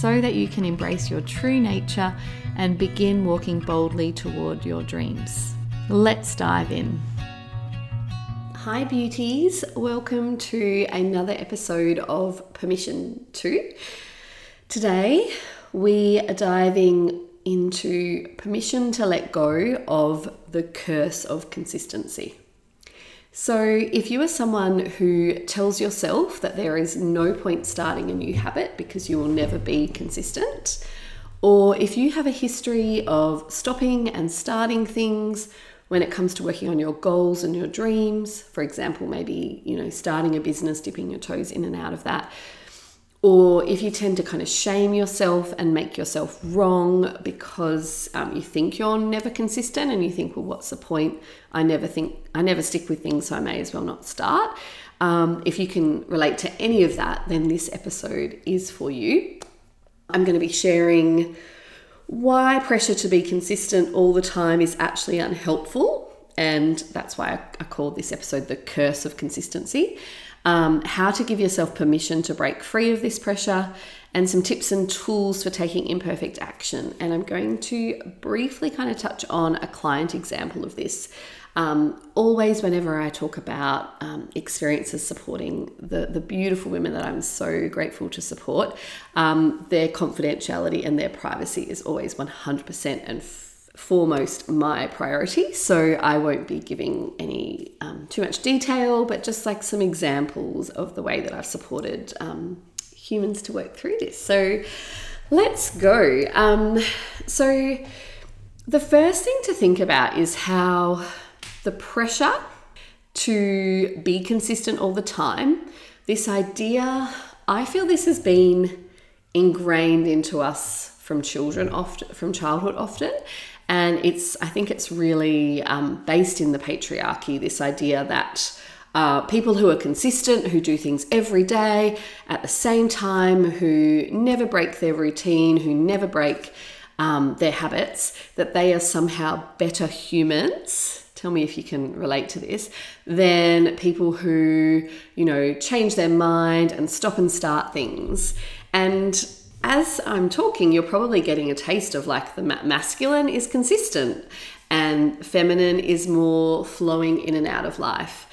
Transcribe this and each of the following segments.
so that you can embrace your true nature and begin walking boldly toward your dreams. Let's dive in. Hi, beauties. Welcome to another episode of Permission to. Today, we are diving into permission to let go of the curse of consistency. So, if you are someone who tells yourself that there is no point starting a new habit because you will never be consistent, or if you have a history of stopping and starting things when it comes to working on your goals and your dreams, for example, maybe, you know, starting a business, dipping your toes in and out of that, or if you tend to kind of shame yourself and make yourself wrong because um, you think you're never consistent and you think, well, what's the point? I never think, I never stick with things, so I may as well not start. Um, if you can relate to any of that, then this episode is for you. I'm going to be sharing why pressure to be consistent all the time is actually unhelpful. And that's why I, I this episode The Curse of Consistency um, how to give yourself permission to break free of this pressure, and some tips and tools for taking imperfect action. And I'm going to briefly kind of touch on a client example of this. Um, always, whenever I talk about um, experiences supporting the, the beautiful women that I'm so grateful to support, um, their confidentiality and their privacy is always 100% and foremost my priority. So I won't be giving any too much detail, but just like some examples of the way that I've supported um, humans to work through this. So let's go. Um, so the first thing to think about is how the pressure to be consistent all the time, this idea, I feel this has been ingrained into us from children often from childhood often and it's, I think it's really um, based in the patriarchy, this idea that uh, people who are consistent, who do things every day at the same time, who never break their routine, who never break um, their habits, that they are somehow better humans. Tell me if you can relate to this, than people who, you know, change their mind and stop and start things. And as I'm talking, you're probably getting a taste of like the masculine is consistent and feminine is more flowing in and out of life.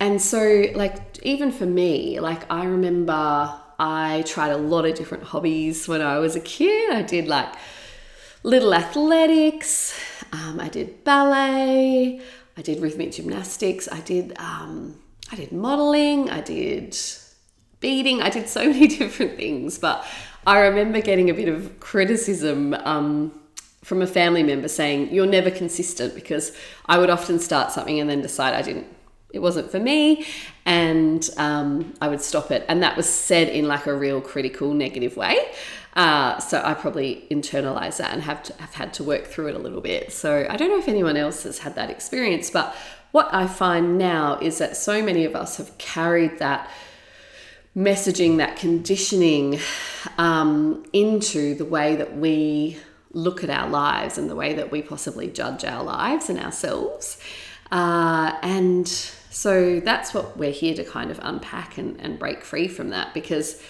And so, like, even for me, like, I remember I tried a lot of different hobbies when I was a kid. I did like little athletics, um, I did ballet, I did rhythmic gymnastics, I did, um, I did modeling, I did beading, I did so many different things, but I remember getting a bit of criticism um, from a family member saying, You're never consistent because I would often start something and then decide I didn't, it wasn't for me, and um, I would stop it. And that was said in like a real critical, negative way. Uh, so I probably internalized that and have, to, have had to work through it a little bit. So I don't know if anyone else has had that experience, but what I find now is that so many of us have carried that messaging, that conditioning um, into the way that we look at our lives and the way that we possibly judge our lives and ourselves. Uh, and so that's what we're here to kind of unpack and, and break free from that because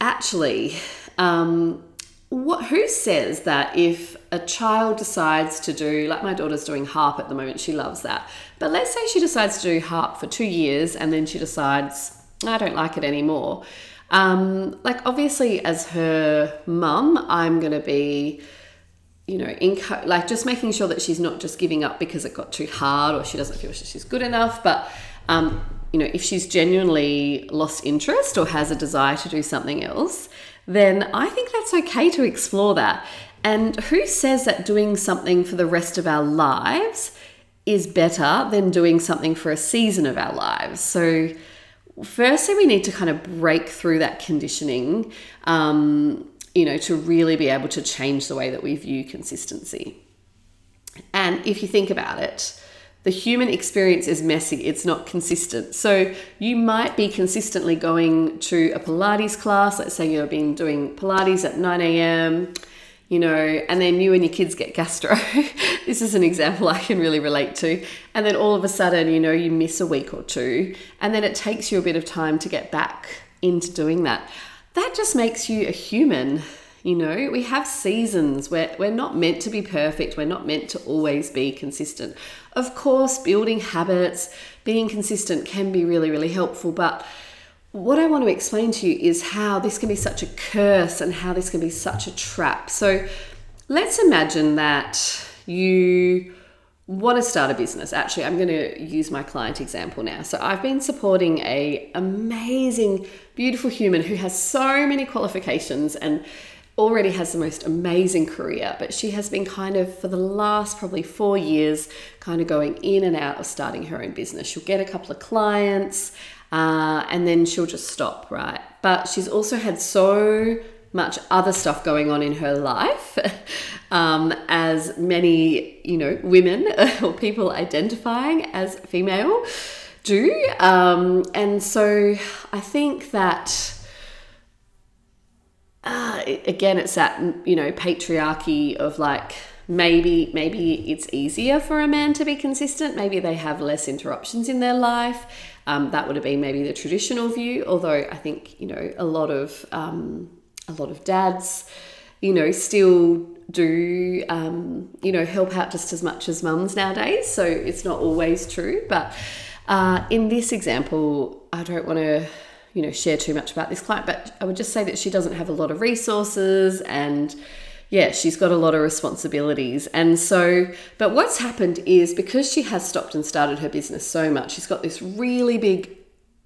actually, um, what who says that if a child decides to do like my daughter's doing harp at the moment she loves that but let's say she decides to do harp for two years and then she decides I don't like it anymore. Um, like, obviously, as her mum, I'm going to be, you know, inco- like just making sure that she's not just giving up because it got too hard or she doesn't feel she's good enough. But, um, you know, if she's genuinely lost interest or has a desire to do something else, then I think that's okay to explore that. And who says that doing something for the rest of our lives is better than doing something for a season of our lives? So, firstly, we need to kind of break through that conditioning. Um, you know, to really be able to change the way that we view consistency. And if you think about it, the human experience is messy, it's not consistent. So you might be consistently going to a Pilates class, let's say you've been doing Pilates at 9 a.m., you know, and then you and your kids get gastro. this is an example I can really relate to. And then all of a sudden, you know, you miss a week or two, and then it takes you a bit of time to get back into doing that. That just makes you a human you know, we have seasons where we're not meant to be perfect. We're not meant to always be consistent. Of course, building habits, being consistent can be really, really helpful. But what I want to explain to you is how this can be such a curse and how this can be such a trap. So let's imagine that you want to start a business actually i'm going to use my client example now so i've been supporting a amazing beautiful human who has so many qualifications and already has the most amazing career, but she has been kind of, for the last probably four years, kind of going in and out of starting her own business. She'll get a couple of clients uh, and then she'll just stop, right? But she's also had so much other stuff going on in her life, um, as many, you know, women or people identifying as female do. Um, and so I think that uh, again, it's that you know patriarchy of like maybe maybe it's easier for a man to be consistent. Maybe they have less interruptions in their life. Um, that would have been maybe the traditional view. Although I think you know a lot of um, a lot of dads, you know, still do um, you know help out just as much as mums nowadays. So it's not always true, but. Uh, in this example, I don't want to you know share too much about this client but i would just say that she doesn't have a lot of resources and yeah she's got a lot of responsibilities. And so but what's happened is because she has stopped and started her business so much she's got this really big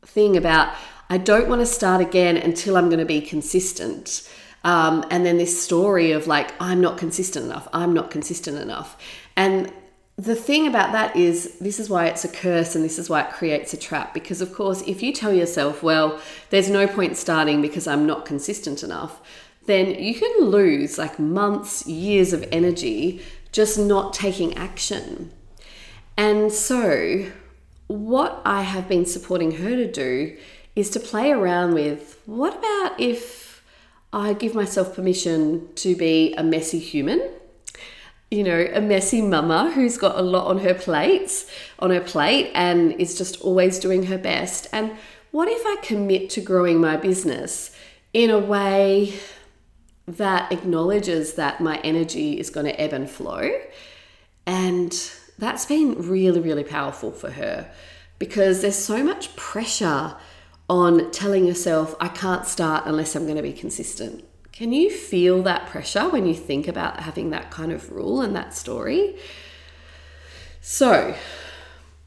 thing about i don't want to start again until i'm going to be consistent. Um, and then this story of like i'm not consistent enough i'm not consistent enough. And the thing about that is this is why it's a curse and this is why it creates a trap because of course if you tell yourself well there's no point starting because i'm not consistent enough then you can lose like months years of energy just not taking action and so what i have been supporting her to do is to play around with what about if i give myself permission to be a messy human you know, a messy mama who's got a lot on her plates, on her plate, and is just always doing her best. And what if I commit to growing my business in a way that acknowledges that my energy is going to ebb and flow? And that's been really, really powerful for her because there's so much pressure on telling yourself, I can't start unless I'm going to be consistent. Can you feel that pressure when you think about having that kind of rule and that story? So,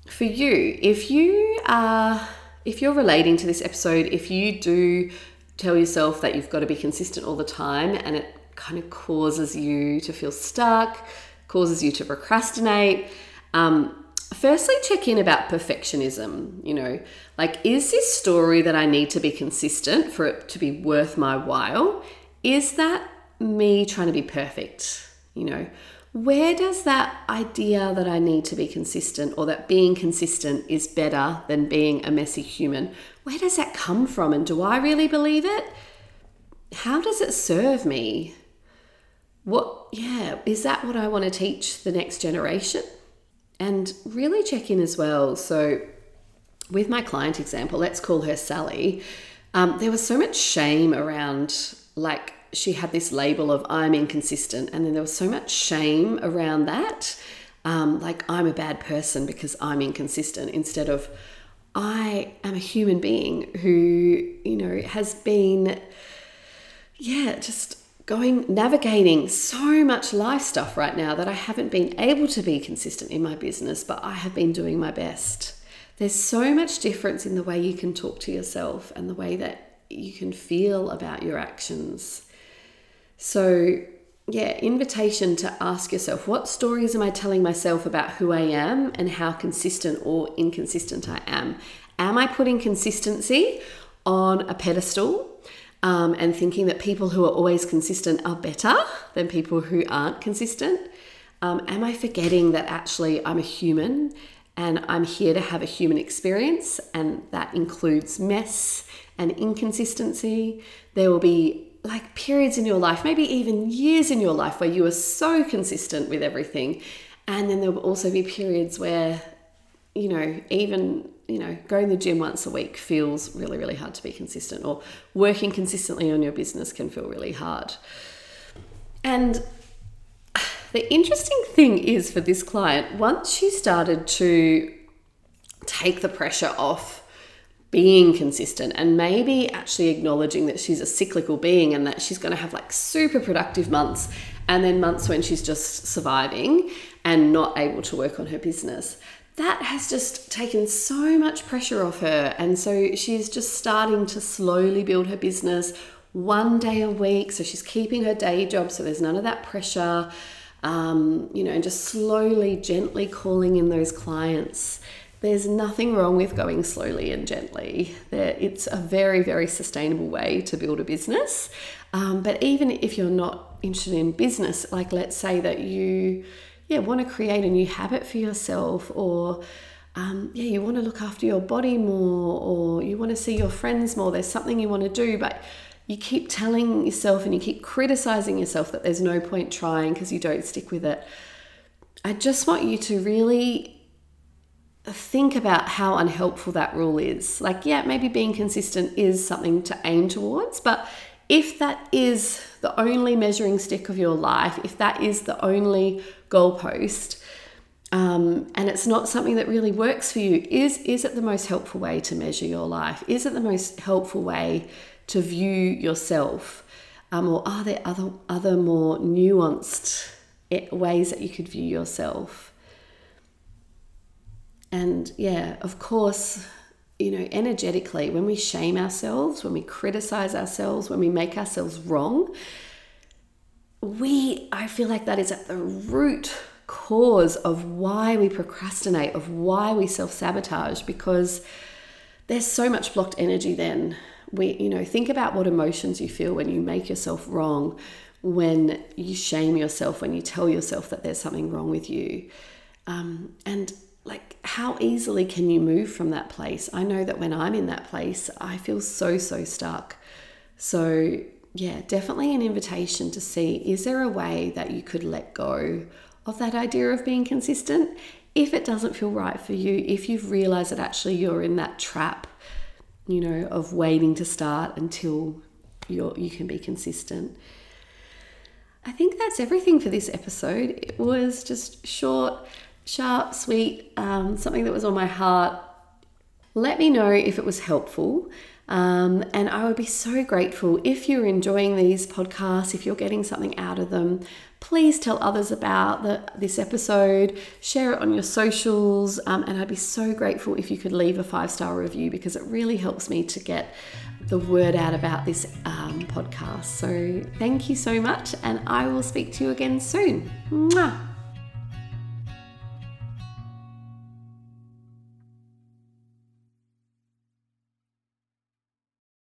for you, if you are if you're relating to this episode, if you do tell yourself that you've got to be consistent all the time and it kind of causes you to feel stuck, causes you to procrastinate, um, firstly check in about perfectionism. You know, like, is this story that I need to be consistent for it to be worth my while? is that me trying to be perfect? You know, where does that idea that I need to be consistent or that being consistent is better than being a messy human, where does that come from? And do I really believe it? How does it serve me? What, yeah, is that what I want to teach the next generation? And really check in as well. So, with my client example, let's call her Sally, um, there was so much shame around like she had this label of I'm inconsistent, and then there was so much shame around that. Um, like I'm a bad person because I'm inconsistent, instead of I am a human being who, you know, has been, yeah, just going navigating so much life stuff right now that I haven't been able to be consistent in my business, but I have been doing my best. There's so much difference in the way you can talk to yourself and the way that you can feel about your actions. So, yeah, invitation to ask yourself what stories am I telling myself about who I am and how consistent or inconsistent I am? Am I putting consistency on a pedestal? um, and thinking that people who are always consistent are better than people who aren't consistent? Um, am I forgetting that actually I'm a human and I'm here to have a human experience, and that includes mess and inconsistency? There will be like periods in your life, maybe even years in your life, where you are so consistent with everything. And then there will also be periods where, you know, even, you know, going to the gym once a week feels really, really hard to be consistent, or working consistently on your business can feel really hard. And the interesting thing is for this client, once she started to take the pressure off being consistent and maybe actually acknowledging that she's a cyclical being and that she's going to have like super productive months and then months when she's just surviving and not able to work on her business. That has just taken so much pressure off her. And so she's just starting to slowly build her business one day a week. So she's keeping her day job, so there's none of that pressure. Um, you know, and just slowly, gently calling in those clients there's nothing wrong with going slowly and gently. There, it's a very, very sustainable way to build a business. Um, but even if you're not interested in business, like let's say that you, yeah, want to create a new habit for yourself, or um, yeah, you want to look after your body more, or you want to see your friends more. There's something you want to do, but you keep telling yourself and you keep criticizing yourself that there's no point trying because you don't stick with it. I just want you to really think about how unhelpful that rule is. Like, yeah, maybe being consistent is something to aim towards, but if that is the only measuring stick of your life, if that is the only goalpost, um, and it's not something that really works for you, is is it the most helpful way to measure your life? Is it the most helpful way to view yourself, um, or are there other other more nuanced eh, ways that you could view yourself? And yeah, of course, you know, energetically, when we shame ourselves, when we criticize ourselves, when we make ourselves wrong, we, I feel like that is at the root cause of why we procrastinate, of why we self sabotage, because there's so much blocked energy then. We, you know, think about what emotions you feel when you make yourself wrong, when you shame yourself, when you tell yourself that there's something wrong with you. Um, and like how easily can you move from that place? I know that when I'm in that place, I feel so, so stuck. So, yeah, definitely an invitation to see is there a way that you could let go of that idea of being consistent? If it doesn't feel right for you, if you've realized that actually you're in that trap, you know, of waiting to start until you're, you can be consistent. I think that's everything for this episode. It was just short, sharp, sweet, um, something that was on my heart. Let me know if it was helpful. Um, and I would be so grateful if you're enjoying these podcasts, if you're getting something out of them. Please tell others about the, this episode, share it on your socials, um, and I'd be so grateful if you could leave a five star review because it really helps me to get the word out about this um, podcast. So, thank you so much, and I will speak to you again soon. Mwah!